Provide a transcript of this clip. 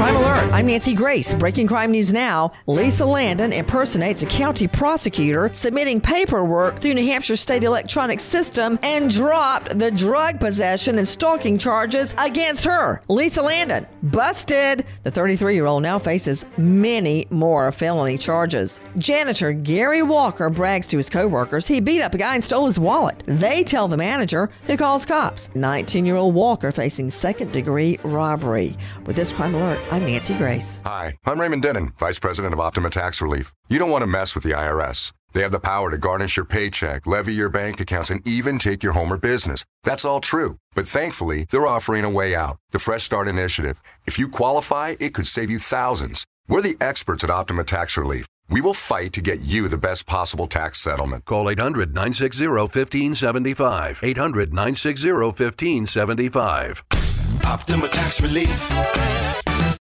Crime Alert. I'm Nancy Grace. Breaking crime news now. Lisa Landon impersonates a county prosecutor submitting paperwork through New Hampshire State Electronic System and dropped the drug possession and stalking charges against her. Lisa Landon, busted. The 33 year old now faces many more felony charges. Janitor Gary Walker brags to his coworkers he beat up a guy and stole his wallet. They tell the manager who calls cops. 19 year old Walker facing second degree robbery. With this crime alert, I'm Nancy Grace. Hi, I'm Raymond Denon, Vice President of Optima Tax Relief. You don't want to mess with the IRS. They have the power to garnish your paycheck, levy your bank accounts, and even take your home or business. That's all true. But thankfully, they're offering a way out the Fresh Start Initiative. If you qualify, it could save you thousands. We're the experts at Optima Tax Relief. We will fight to get you the best possible tax settlement. Call 800 960 1575. 800 960 1575. Optima Tax Relief.